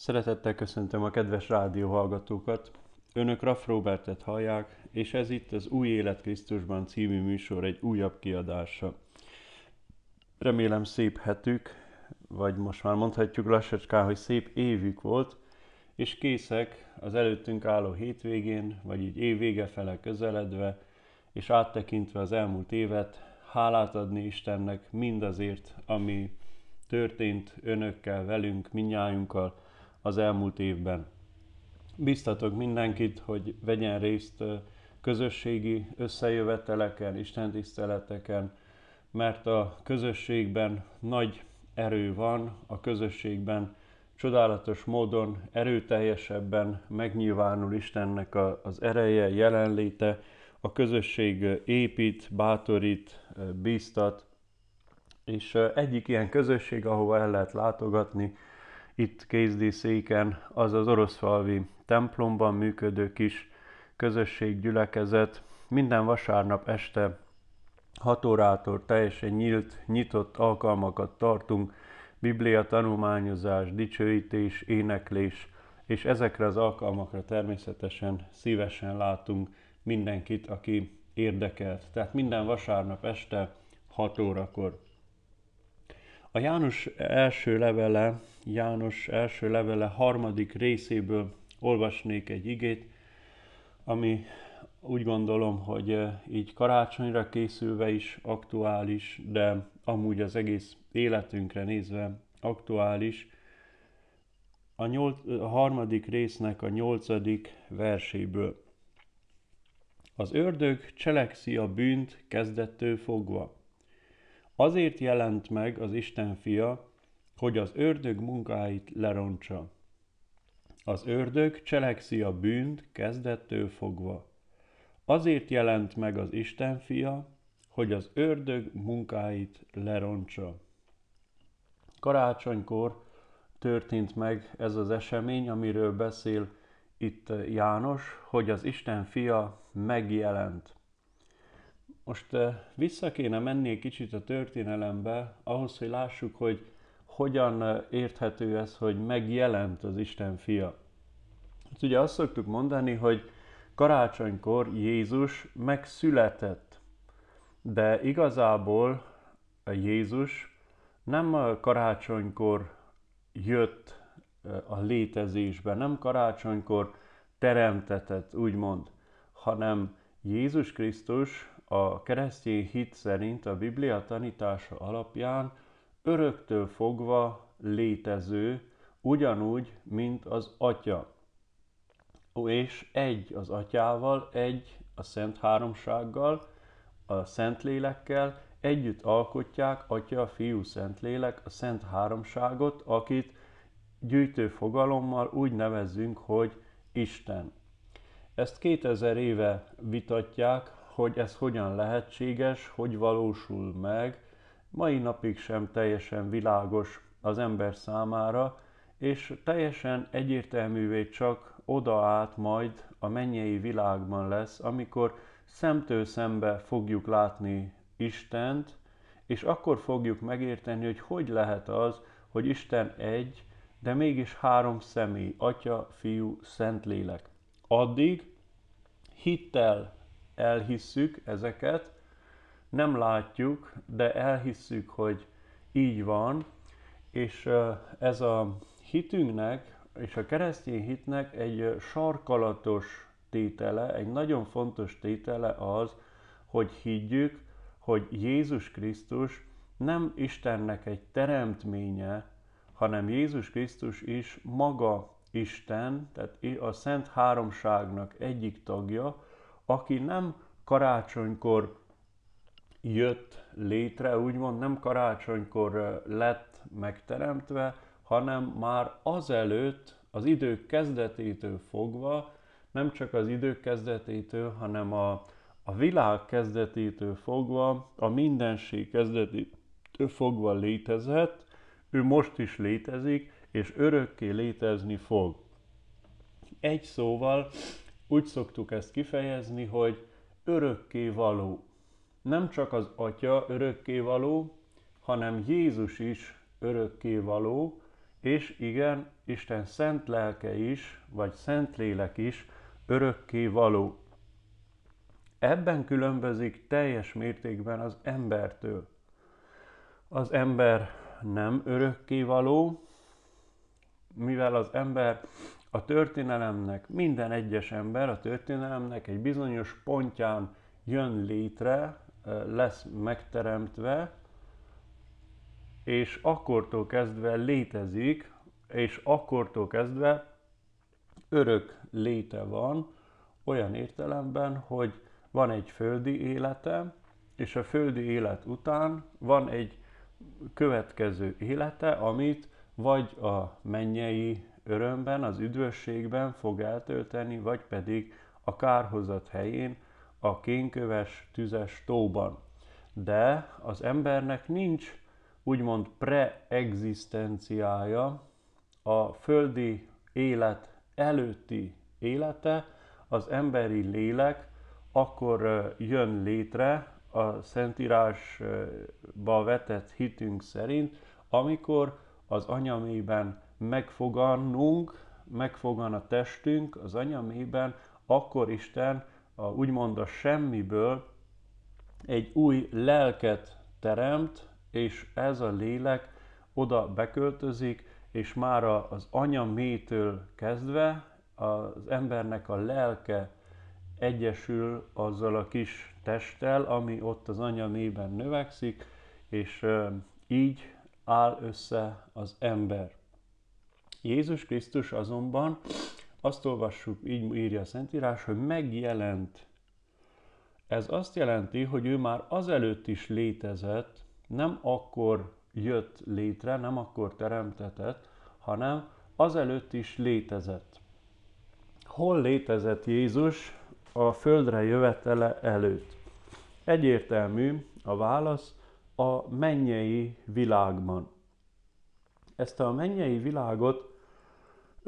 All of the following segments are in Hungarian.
Szeretettel köszöntöm a kedves rádióhallgatókat. Önök Raff Robertet hallják, és ez itt az Új Élet Krisztusban című műsor egy újabb kiadása. Remélem szép hetük, vagy most már mondhatjuk lassacskán, hogy szép évük volt, és készek az előttünk álló hétvégén, vagy így évvége fele közeledve, és áttekintve az elmúlt évet, hálát adni Istennek mindazért, ami történt önökkel, velünk, minnyájunkkal az elmúlt évben. Biztatok mindenkit, hogy vegyen részt közösségi összejöveteleken, istentiszteleteken, mert a közösségben nagy erő van, a közösségben csodálatos módon, erőteljesebben megnyilvánul Istennek az ereje, jelenléte, a közösség épít, bátorít, bíztat, és egyik ilyen közösség, ahova el lehet látogatni, itt Kézdíszéken, az az oroszfalvi templomban működő kis közösség, gyülekezet. Minden vasárnap este 6 órától teljesen nyílt, nyitott alkalmakat tartunk, Biblia tanulmányozás, dicsőítés, éneklés, és ezekre az alkalmakra természetesen szívesen látunk mindenkit, aki érdekelt. Tehát minden vasárnap este 6 órakor. A János első levele, János első levele harmadik részéből olvasnék egy igét, ami úgy gondolom, hogy eh, így karácsonyra készülve is aktuális, de amúgy az egész életünkre nézve aktuális. A, nyolc, a harmadik résznek a nyolcadik verséből. Az ördög cselekszi a bűnt kezdettől fogva. Azért jelent meg az Isten fia, hogy az ördög munkáit lerontsa. Az ördög cselekszi a bűnt kezdettől fogva. Azért jelent meg az Isten fia, hogy az ördög munkáit lerontsa. Karácsonykor történt meg ez az esemény, amiről beszél itt János, hogy az Isten fia megjelent. Most eh, vissza kéne menni egy kicsit a történelembe, ahhoz, hogy lássuk, hogy hogyan eh, érthető ez, hogy megjelent az Isten fia. Hát ugye azt szoktuk mondani, hogy karácsonykor Jézus megszületett, de igazából Jézus nem karácsonykor jött eh, a létezésbe, nem karácsonykor teremtetett, úgymond, hanem Jézus Krisztus a keresztény hit szerint a Biblia tanítása alapján öröktől fogva létező, ugyanúgy, mint az Atya. És egy az Atyával, egy a Szent Háromsággal, a Szentlélekkel, együtt alkotják Atya, Fiú, Szentlélek, a Szent Háromságot, akit gyűjtő fogalommal úgy nevezzünk, hogy Isten. Ezt 2000 éve vitatják, hogy ez hogyan lehetséges, hogy valósul meg, mai napig sem teljesen világos az ember számára, és teljesen egyértelművé csak oda át majd a mennyei világban lesz, amikor szemtől szembe fogjuk látni Istent, és akkor fogjuk megérteni, hogy hogy lehet az, hogy Isten egy, de mégis három személy, Atya, Fiú, Szentlélek. Addig hittel elhisszük ezeket, nem látjuk, de elhisszük, hogy így van, és ez a hitünknek és a keresztény hitnek egy sarkalatos tétele, egy nagyon fontos tétele az, hogy higgyük, hogy Jézus Krisztus nem Istennek egy teremtménye, hanem Jézus Krisztus is maga Isten, tehát a Szent Háromságnak egyik tagja, aki nem karácsonykor jött létre, úgymond nem karácsonykor lett megteremtve, hanem már azelőtt, az idők kezdetétől fogva, nem csak az idők kezdetétől, hanem a, a világ kezdetétől fogva, a mindenség kezdetétől fogva létezett, ő most is létezik, és örökké létezni fog. Egy szóval úgy szoktuk ezt kifejezni, hogy örökké való. Nem csak az Atya örökké való, hanem Jézus is örökké való. és igen, Isten szent lelke is, vagy szent lélek is örökké való. Ebben különbözik teljes mértékben az embertől. Az ember nem örökké való, mivel az ember a történelemnek, minden egyes ember a történelemnek egy bizonyos pontján jön létre, lesz megteremtve, és akkortól kezdve létezik, és akkortól kezdve örök léte van, olyan értelemben, hogy van egy földi élete, és a földi élet után van egy következő élete, amit vagy a mennyei örömben, az üdvösségben fog eltölteni, vagy pedig a kárhozat helyén, a kénköves, tüzes tóban. De az embernek nincs úgymond preexisztenciája, a földi élet előtti élete, az emberi lélek akkor jön létre a Szentírásba vetett hitünk szerint, amikor az anyamében megfogannunk, megfogan a testünk az anyamében, akkor Isten a, úgymond a semmiből egy új lelket teremt, és ez a lélek oda beköltözik, és már az anya métől kezdve az embernek a lelke egyesül azzal a kis testtel, ami ott az anya növekszik, és így áll össze az ember. Jézus Krisztus azonban azt olvassuk, így írja a Szentírás, hogy megjelent. Ez azt jelenti, hogy ő már azelőtt is létezett, nem akkor jött létre, nem akkor teremtetett, hanem azelőtt is létezett. Hol létezett Jézus a földre jövetele előtt? Egyértelmű a válasz a mennyei világban. Ezt a mennyei világot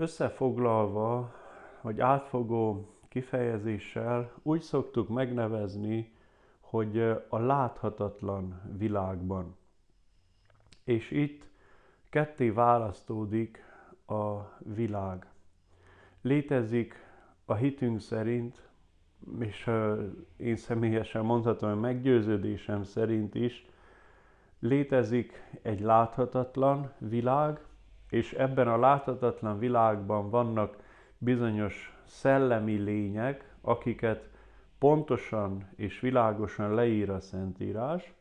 összefoglalva, vagy átfogó kifejezéssel úgy szoktuk megnevezni, hogy a láthatatlan világban. És itt ketté választódik a világ. Létezik a hitünk szerint, és én személyesen mondhatom, hogy meggyőződésem szerint is, létezik egy láthatatlan világ, és ebben a láthatatlan világban vannak bizonyos szellemi lények, akiket pontosan és világosan leír a Szentírás,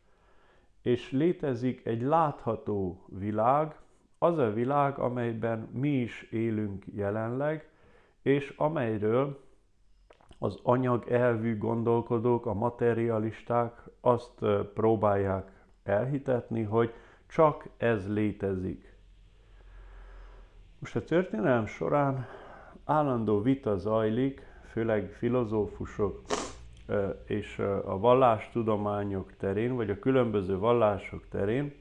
és létezik egy látható világ, az a világ, amelyben mi is élünk jelenleg, és amelyről az anyag elvű gondolkodók, a materialisták azt próbálják elhitetni, hogy csak ez létezik. Most a történelem során állandó vita zajlik, főleg filozófusok és a vallástudományok terén, vagy a különböző vallások terén,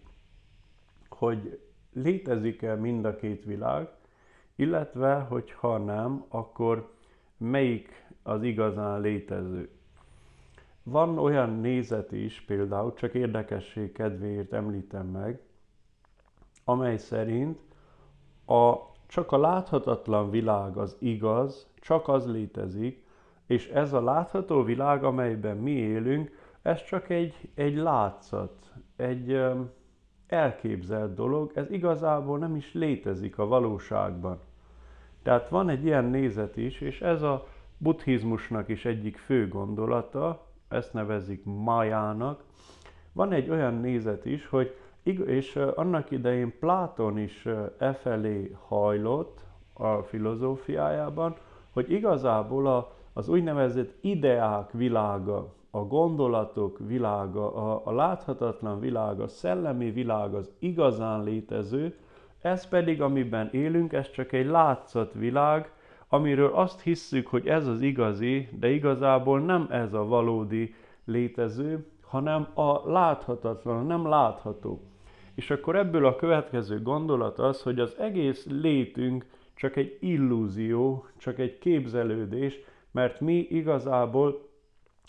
hogy létezik-e mind a két világ, illetve, hogy ha nem, akkor melyik az igazán létező. Van olyan nézet is, például, csak érdekesség kedvéért említem meg, amely szerint a, csak a láthatatlan világ az igaz, csak az létezik, és ez a látható világ, amelyben mi élünk, ez csak egy, egy látszat, egy elképzelt dolog, ez igazából nem is létezik a valóságban. Tehát van egy ilyen nézet is, és ez a buddhizmusnak is egyik fő gondolata, ezt nevezik majának. Van egy olyan nézet is, hogy és annak idején Pláton is e felé hajlott a filozófiájában, hogy igazából a, az úgynevezett ideák világa, a gondolatok világa, a, a láthatatlan világ, a szellemi világ az igazán létező, ez pedig, amiben élünk, ez csak egy látszat világ, amiről azt hisszük, hogy ez az igazi, de igazából nem ez a valódi létező, hanem a láthatatlan, a nem látható. És akkor ebből a következő gondolat az, hogy az egész létünk csak egy illúzió, csak egy képzelődés, mert mi igazából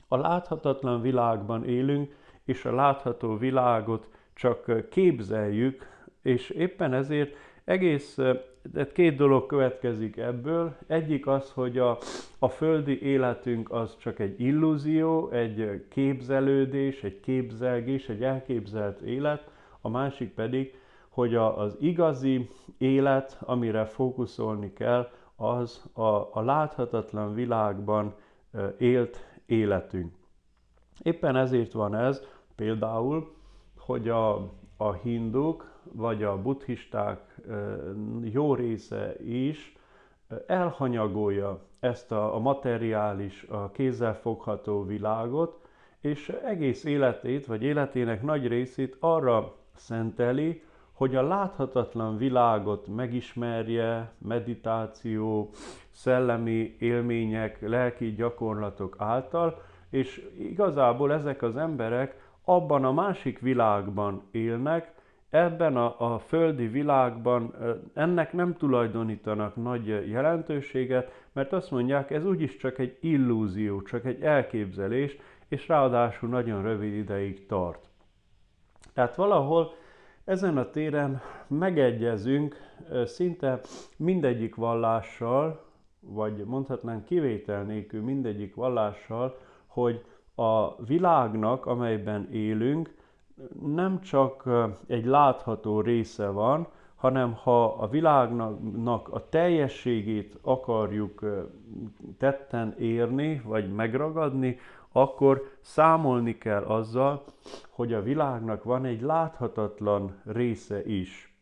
a láthatatlan világban élünk, és a látható világot csak képzeljük, és éppen ezért egész, tehát két dolog következik ebből. Egyik az, hogy a, a földi életünk az csak egy illúzió, egy képzelődés, egy képzelgés, egy elképzelt élet, a másik pedig, hogy a, az igazi élet, amire fókuszolni kell, az a, a láthatatlan világban élt életünk. Éppen ezért van ez például, hogy a, a hinduk vagy a buddhisták jó része is elhanyagolja ezt a, a materiális, a kézzelfogható világot, és egész életét, vagy életének nagy részét arra szenteli, hogy a láthatatlan világot megismerje, meditáció, szellemi élmények, lelki gyakorlatok által, és igazából ezek az emberek abban a másik világban élnek, ebben a, a földi világban ennek nem tulajdonítanak nagy jelentőséget, mert azt mondják, ez úgyis csak egy illúzió, csak egy elképzelés, és ráadásul nagyon rövid ideig tart. Tehát valahol ezen a téren megegyezünk szinte mindegyik vallással, vagy mondhatnánk kivétel nélkül mindegyik vallással, hogy a világnak, amelyben élünk, nem csak egy látható része van, hanem ha a világnak a teljességét akarjuk tetten érni, vagy megragadni, akkor számolni kell azzal, hogy a világnak van egy láthatatlan része is.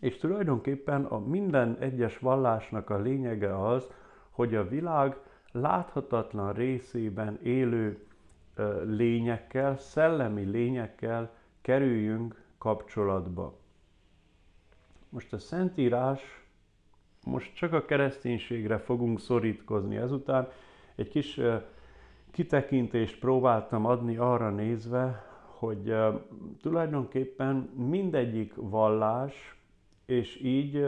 És tulajdonképpen a minden egyes vallásnak a lényege az, hogy a világ láthatatlan részében élő lényekkel, szellemi lényekkel kerüljünk kapcsolatba. Most a Szentírás, most csak a kereszténységre fogunk szorítkozni ezután, egy kis kitekintést próbáltam adni arra nézve, hogy tulajdonképpen mindegyik vallás, és így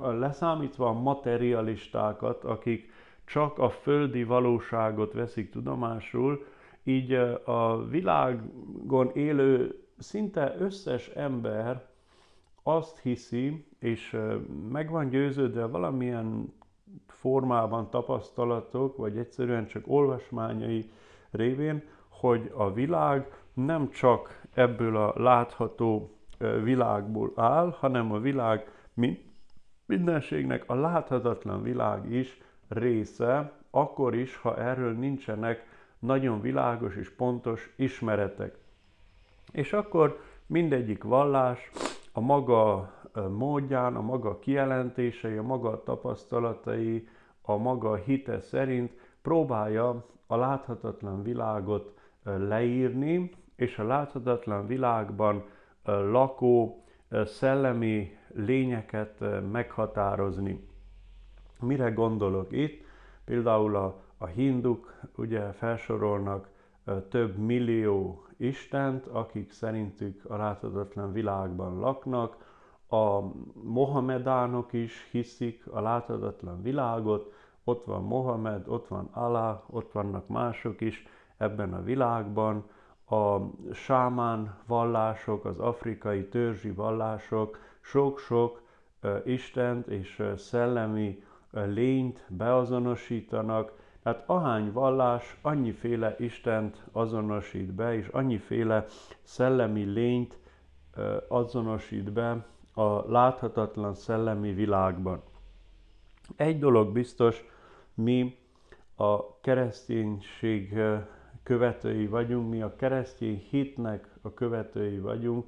leszámítva a materialistákat, akik csak a földi valóságot veszik tudomásul, így a világon élő szinte összes ember azt hiszi, és meg van győződve valamilyen formában tapasztalatok, vagy egyszerűen csak olvasmányai révén, hogy a világ nem csak ebből a látható világból áll, hanem a világ mindenségnek a láthatatlan világ is része, akkor is, ha erről nincsenek nagyon világos és pontos ismeretek. És akkor mindegyik vallás a maga módján, a maga kijelentései, a maga tapasztalatai, a maga hite szerint próbálja a láthatatlan világot leírni, és a láthatatlan világban lakó szellemi lényeket meghatározni. Mire gondolok itt? Például a, a hinduk ugye felsorolnak több millió istent, akik szerintük a láthatatlan világban laknak, a mohamedánok is hiszik a láthatatlan világot, ott van Mohamed, ott van Allah, ott vannak mások is ebben a világban, a sámán vallások, az afrikai törzsi vallások sok-sok Istent és szellemi lényt beazonosítanak, tehát ahány vallás annyiféle Istent azonosít be, és annyiféle szellemi lényt azonosít be a láthatatlan szellemi világban. Egy dolog biztos, mi a kereszténység követői vagyunk, mi a keresztény hitnek a követői vagyunk,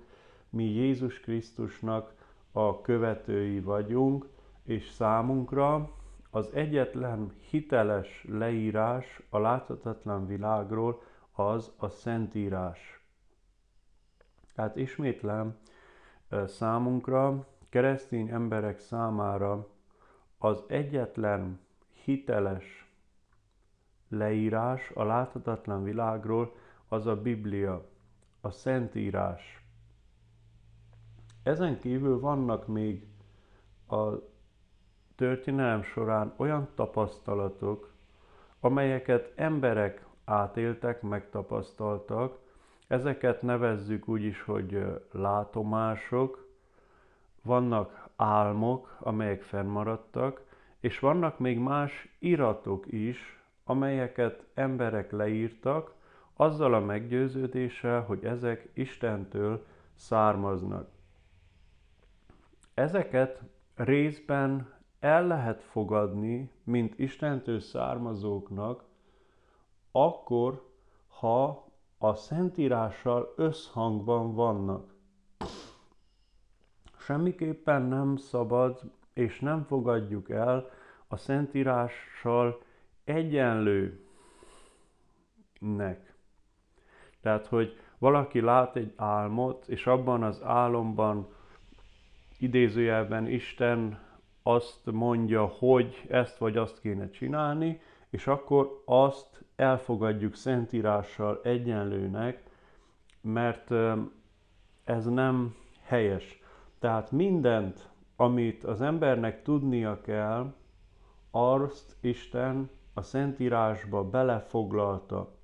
mi Jézus Krisztusnak a követői vagyunk, és számunkra az egyetlen hiteles leírás a láthatatlan világról az a Szentírás. Tehát ismétlem, számunkra, keresztény emberek számára az egyetlen hiteles leírás a láthatatlan világról az a Biblia, a Szentírás. Ezen kívül vannak még a történelem során olyan tapasztalatok, amelyeket emberek átéltek, megtapasztaltak, ezeket nevezzük úgy is, hogy látomások, vannak álmok, amelyek fennmaradtak, és vannak még más iratok is, amelyeket emberek leírtak, azzal a meggyőződéssel, hogy ezek Istentől származnak. Ezeket részben el lehet fogadni, mint Istentől származóknak, akkor, ha a Szentírással összhangban vannak. Semmiképpen nem szabad és nem fogadjuk el a Szentírással egyenlőnek. Tehát, hogy valaki lát egy álmot, és abban az álomban idézőjelben Isten azt mondja, hogy ezt vagy azt kéne csinálni, és akkor azt elfogadjuk szentírással egyenlőnek, mert ez nem helyes. Tehát mindent, amit az embernek tudnia kell, azt Isten a Szentírásba belefoglalta.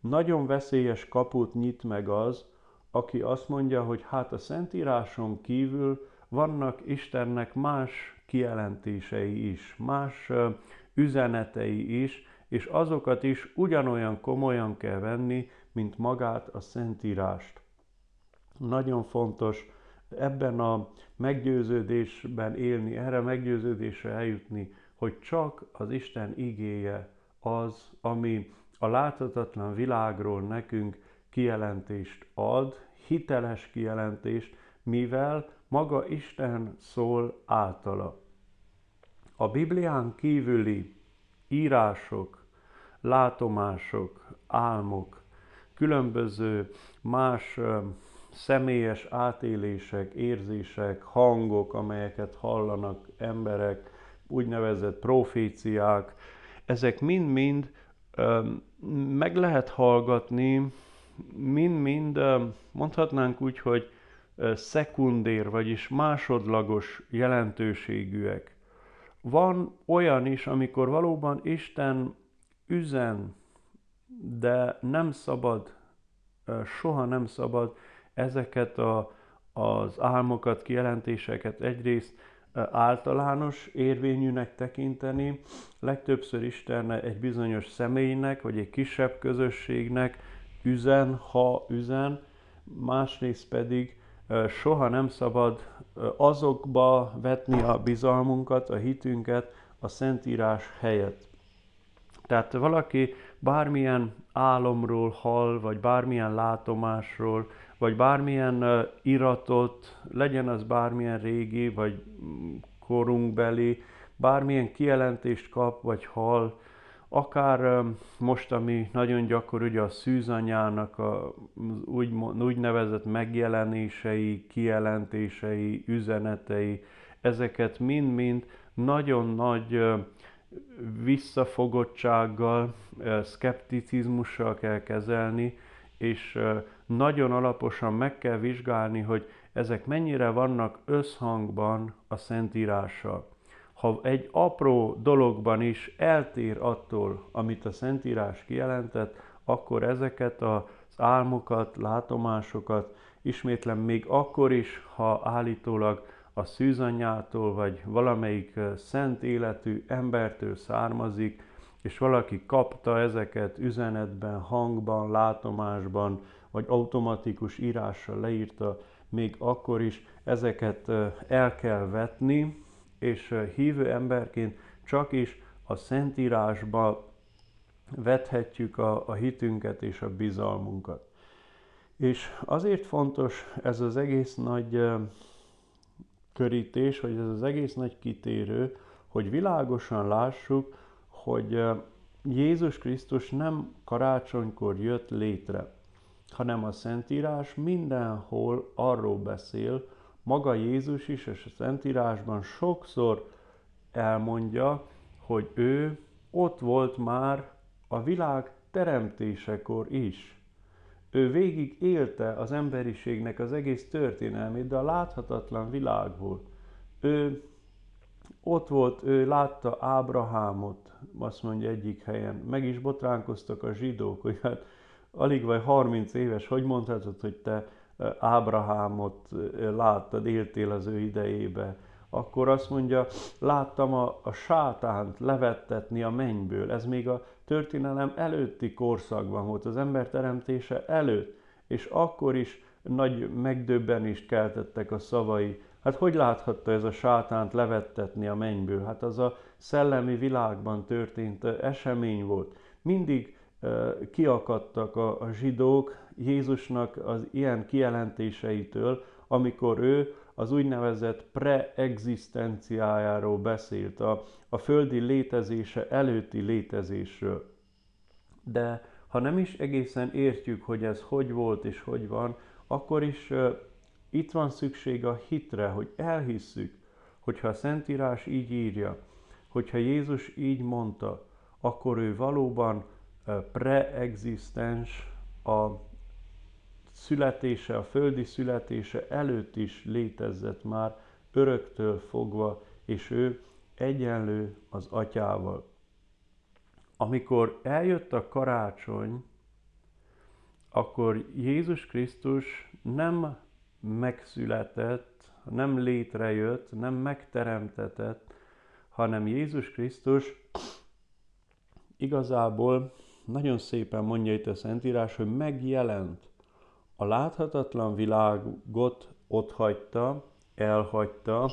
Nagyon veszélyes kaput nyit meg az, aki azt mondja, hogy hát a Szentíráson kívül vannak Istennek más kijelentései is, más üzenetei is, és azokat is ugyanolyan komolyan kell venni, mint magát a Szentírást. Nagyon fontos ebben a meggyőződésben élni, erre meggyőződésre eljutni, hogy csak az Isten igéje az, ami a láthatatlan világról nekünk kijelentést ad, hiteles kijelentést, mivel maga Isten szól általa. A Biblián kívüli írások, látomások, álmok, különböző más személyes átélések, érzések, hangok, amelyeket hallanak emberek, úgynevezett proféciák, ezek mind-mind meg lehet hallgatni, mind-mind mondhatnánk úgy, hogy szekundér, vagyis másodlagos jelentőségűek. Van olyan is, amikor valóban Isten üzen, de nem szabad, soha nem szabad ezeket a, az álmokat, kijelentéseket egyrészt általános érvényűnek tekinteni, legtöbbször Isten egy bizonyos személynek, vagy egy kisebb közösségnek üzen, ha üzen, másrészt pedig soha nem szabad azokba vetni a bizalmunkat, a hitünket a Szentírás helyett. Tehát valaki bármilyen álomról hall, vagy bármilyen látomásról, vagy bármilyen iratot, legyen az bármilyen régi, vagy mm, korunkbeli, bármilyen kijelentést kap, vagy hall, akár most, ami nagyon gyakori, ugye a szűzanyának a úgy, úgynevezett megjelenései, kijelentései, üzenetei, ezeket mind-mind nagyon nagy visszafogottsággal, szkepticizmussal kell kezelni, és nagyon alaposan meg kell vizsgálni, hogy ezek mennyire vannak összhangban a Szentírással ha egy apró dologban is eltér attól, amit a Szentírás kijelentett, akkor ezeket az álmokat, látomásokat, ismétlen még akkor is, ha állítólag a szűzanyától vagy valamelyik szent életű embertől származik, és valaki kapta ezeket üzenetben, hangban, látomásban, vagy automatikus írással leírta, még akkor is ezeket el kell vetni, és hívő emberként csak is a Szentírásba vethetjük a, a hitünket és a bizalmunkat. És azért fontos ez az egész nagy körítés, hogy ez az egész nagy kitérő, hogy világosan lássuk, hogy Jézus Krisztus nem karácsonykor jött létre, hanem a Szentírás mindenhol arról beszél, maga Jézus is, és a Szentírásban sokszor elmondja, hogy ő ott volt már a világ teremtésekor is. Ő végig élte az emberiségnek az egész történelmét, de a láthatatlan világból. Ő ott volt, ő látta Ábrahámot, azt mondja egyik helyen. Meg is botránkoztak a zsidók, hogy hát alig vagy 30 éves, hogy mondhatod, hogy te Ábrahámot láttad, éltél az ő idejébe, akkor azt mondja, láttam a, a sátánt levettetni a mennyből. Ez még a történelem előtti korszakban volt, az ember teremtése előtt, és akkor is nagy megdöbbenést keltettek a szavai. Hát hogy láthatta ez a sátánt levettetni a mennyből? Hát az a szellemi világban történt esemény volt. Mindig kiakadtak a, zsidók Jézusnak az ilyen kijelentéseitől, amikor ő az úgynevezett preexisztenciájáról beszélt, a, a földi létezése előtti létezésről. De ha nem is egészen értjük, hogy ez hogy volt és hogy van, akkor is uh, itt van szükség a hitre, hogy elhisszük, hogyha a Szentírás így írja, hogyha Jézus így mondta, akkor ő valóban preexisztens a születése, a földi születése előtt is létezett már öröktől fogva, és ő egyenlő az atyával. Amikor eljött a karácsony, akkor Jézus Krisztus nem megszületett, nem létrejött, nem megteremtetett, hanem Jézus Krisztus igazából nagyon szépen mondja itt a Szentírás, hogy megjelent a láthatatlan világot ott hagyta, elhagyta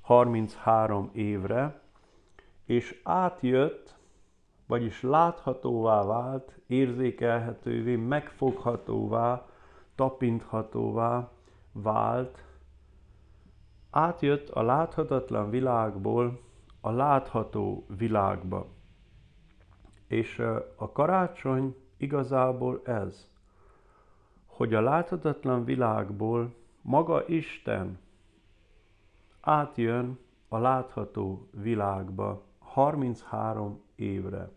33 évre, és átjött, vagyis láthatóvá vált, érzékelhetővé, megfoghatóvá, tapinthatóvá vált, átjött a láthatatlan világból a látható világba. És a karácsony igazából ez hogy a láthatatlan világból maga Isten átjön a látható világba 33 évre.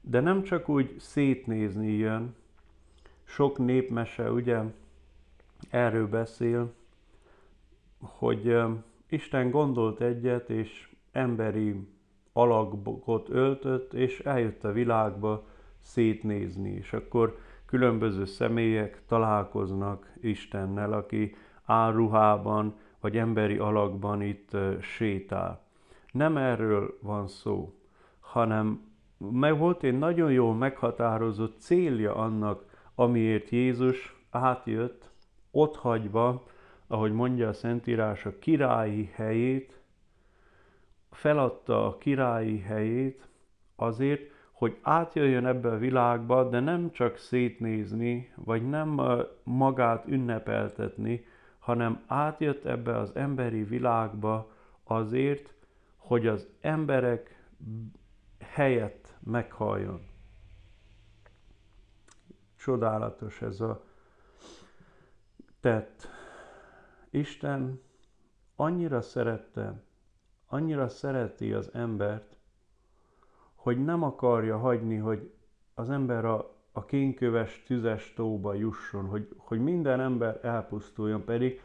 De nem csak úgy szétnézni jön, sok népmese ugye erről beszél, hogy Isten gondolt egyet, és emberi alakot öltött, és eljött a világba szétnézni. És akkor különböző személyek találkoznak Istennel, aki álruhában vagy emberi alakban itt sétál. Nem erről van szó, hanem meg volt egy nagyon jól meghatározott célja annak, amiért Jézus átjött, ott hagyva, ahogy mondja a Szentírás, a királyi helyét, feladta a királyi helyét azért, hogy átjöjjön ebbe a világba, de nem csak szétnézni, vagy nem magát ünnepeltetni, hanem átjött ebbe az emberi világba azért, hogy az emberek helyett meghalljon. Csodálatos ez a tett. Isten annyira szerette, annyira szereti az embert, hogy nem akarja hagyni, hogy az ember a, a kénköves, tüzes tóba jusson, hogy, hogy minden ember elpusztuljon, pedig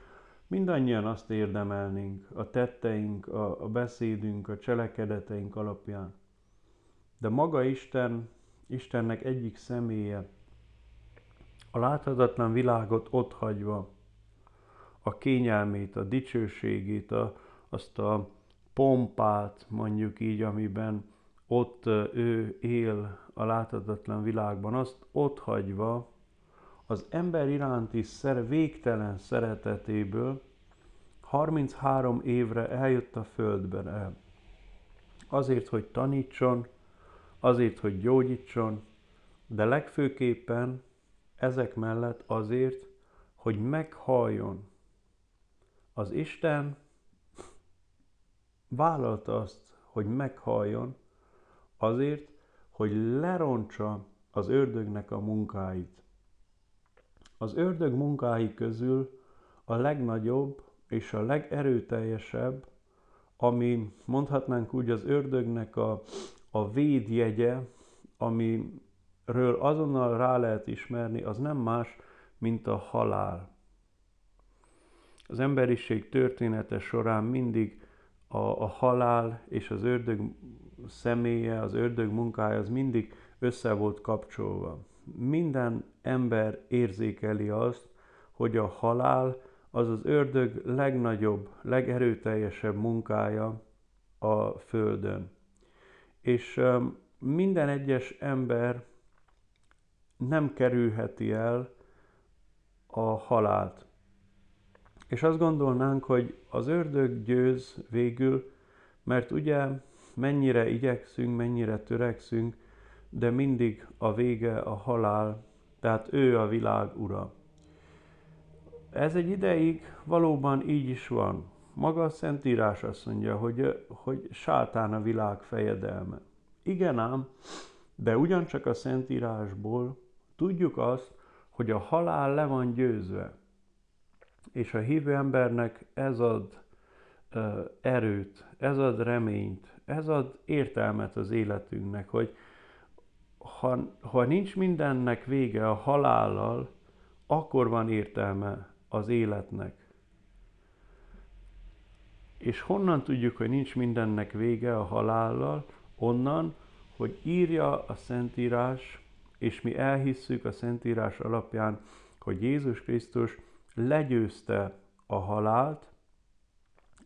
mindannyian azt érdemelnénk a tetteink, a, a beszédünk, a cselekedeteink alapján. De maga Isten, Istennek egyik személye, a láthatatlan világot ott hagyva, a kényelmét, a dicsőségét, a, azt a pompát, mondjuk így, amiben ott ő él a láthatatlan világban, azt ott hagyva az ember iránti szer, végtelen szeretetéből 33 évre eljött a földbe el. Azért, hogy tanítson, azért, hogy gyógyítson, de legfőképpen ezek mellett azért, hogy meghalljon. Az Isten vállalta azt, hogy meghalljon, Azért, hogy lerontsa az ördögnek a munkáit. Az ördög munkái közül a legnagyobb és a legerőteljesebb, ami mondhatnánk úgy az ördögnek a, a védjegye, amiről azonnal rá lehet ismerni, az nem más, mint a halál. Az emberiség története során mindig a, a halál és az ördög személye, az ördög munkája az mindig össze volt kapcsolva. Minden ember érzékeli azt, hogy a halál az az ördög legnagyobb, legerőteljesebb munkája a Földön. És minden egyes ember nem kerülheti el a halált. És azt gondolnánk, hogy az ördög győz végül, mert ugye mennyire igyekszünk, mennyire törekszünk, de mindig a vége a halál, tehát ő a világ ura. Ez egy ideig valóban így is van. Maga a Szentírás azt mondja, hogy, hogy sátán a világ fejedelme. Igen ám, de ugyancsak a Szentírásból tudjuk azt, hogy a halál le van győzve. És a hívő embernek ez ad erőt, ez ad reményt, ez ad értelmet az életünknek, hogy ha, ha nincs mindennek vége a halállal, akkor van értelme az életnek. És honnan tudjuk, hogy nincs mindennek vége a halállal? Onnan, hogy írja a Szentírás, és mi elhisszük a Szentírás alapján, hogy Jézus Krisztus legyőzte a halált,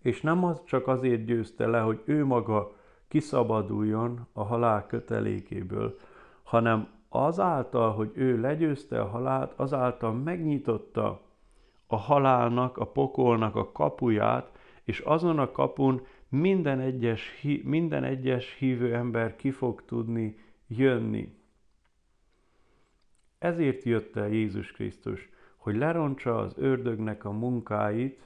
és nem az csak azért győzte le, hogy ő maga kiszabaduljon a halál kötelékéből, hanem azáltal, hogy ő legyőzte a halált, azáltal megnyitotta a halálnak, a pokolnak a kapuját, és azon a kapun minden egyes, minden egyes hívő ember ki fog tudni jönni. Ezért jött el Jézus Krisztus, hogy lerontsa az ördögnek a munkáit,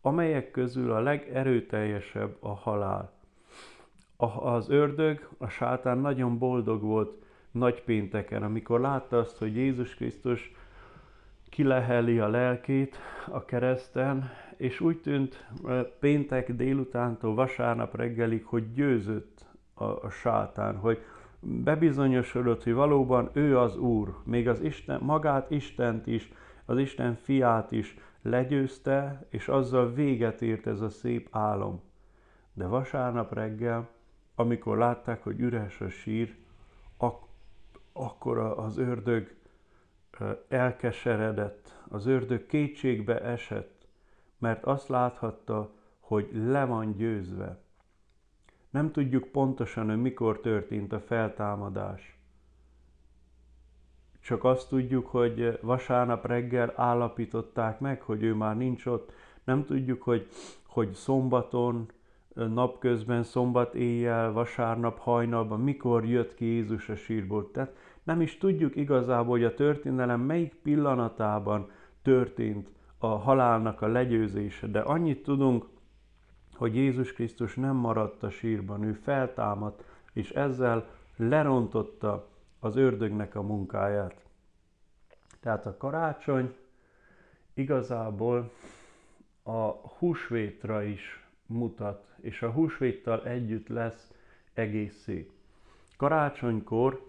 amelyek közül a legerőteljesebb a halál. Az ördög, a sátán nagyon boldog volt nagy pénteken, amikor látta azt, hogy Jézus Krisztus kileheli a lelkét a kereszten, és úgy tűnt péntek délutántól vasárnap reggelig, hogy győzött a, a sátán, hogy bebizonyosodott, hogy valóban ő az Úr, még az Isten, magát Istent is, az Isten fiát is legyőzte, és azzal véget ért ez a szép álom. De vasárnap reggel, amikor látták, hogy üres a sír, ak- akkor az ördög elkeseredett, az ördög kétségbe esett, mert azt láthatta, hogy le van győzve. Nem tudjuk pontosan, hogy mikor történt a feltámadás. Csak azt tudjuk, hogy vasárnap reggel állapították meg, hogy ő már nincs ott. Nem tudjuk, hogy, hogy szombaton, napközben, szombat éjjel, vasárnap hajnalban, mikor jött ki Jézus a sírból. Tehát nem is tudjuk igazából, hogy a történelem melyik pillanatában történt a halálnak a legyőzése, de annyit tudunk, hogy Jézus Krisztus nem maradt a sírban, ő feltámadt, és ezzel lerontotta az ördögnek a munkáját. Tehát a karácsony igazából a húsvétra is mutat, és a húsvéttal együtt lesz egészé. Karácsonykor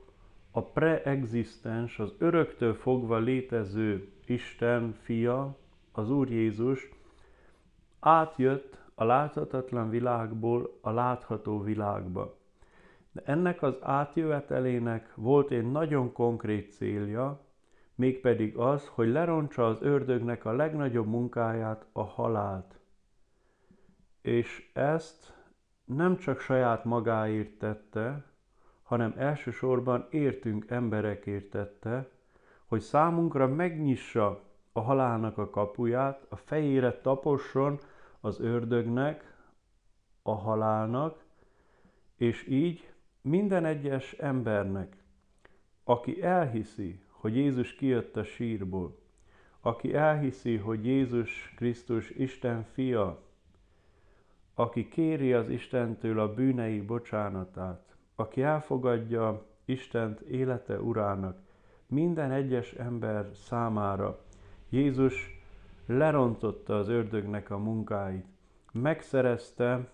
a preexisztens, az öröktől fogva létező Isten fia, az Úr Jézus átjött a láthatatlan világból a látható világba. De ennek az átjövetelének volt egy nagyon konkrét célja, mégpedig az, hogy lerontsa az ördögnek a legnagyobb munkáját, a halált. És ezt nem csak saját magáért tette, hanem elsősorban értünk emberekért tette, hogy számunkra megnyissa a halálnak a kapuját, a fejére taposson az ördögnek, a halálnak, és így minden egyes embernek, aki elhiszi, hogy Jézus kijött a sírból, aki elhiszi, hogy Jézus Krisztus Isten fia, aki kéri az Istentől a bűnei bocsánatát, aki elfogadja Istent élete urának, minden egyes ember számára Jézus lerontotta az ördögnek a munkáit, megszerezte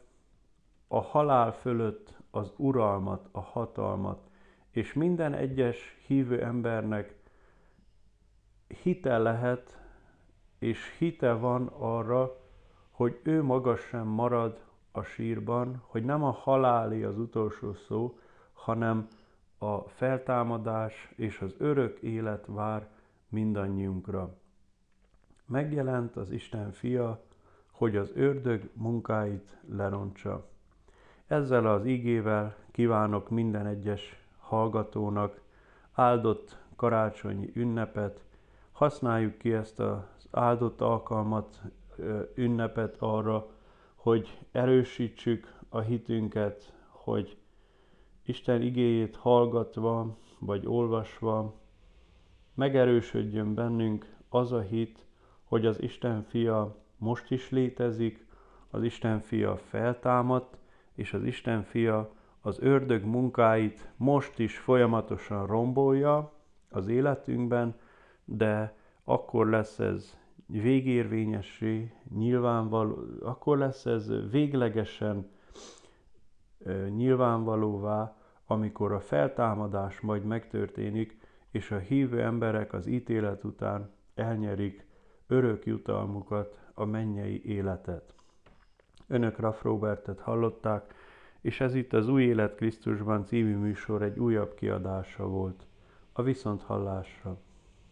a halál fölött az uralmat, a hatalmat, és minden egyes hívő embernek hite lehet, és hite van arra, hogy ő maga sem marad a sírban, hogy nem a haláli az utolsó szó, hanem a feltámadás és az örök élet vár mindannyiunkra. megjelent az Isten fia, hogy az ördög munkáit lerontsa. Ezzel az ígével kívánok minden egyes hallgatónak áldott karácsonyi ünnepet, használjuk ki ezt az áldott alkalmat, ünnepet arra, hogy erősítsük a hitünket, hogy Isten igéjét hallgatva vagy olvasva megerősödjön bennünk az a hit, hogy az Isten fia most is létezik, az Isten fia feltámadt, és az Isten fia az ördög munkáit most is folyamatosan rombolja az életünkben, de akkor lesz ez végérvényessé, nyilvánvaló, akkor lesz ez véglegesen nyilvánvalóvá, amikor a feltámadás majd megtörténik, és a hívő emberek az ítélet után elnyerik örök jutalmukat, a mennyei életet. Önök Raff Robertet hallották, és ez itt az Új Élet Krisztusban című műsor egy újabb kiadása volt. A viszonthallásra!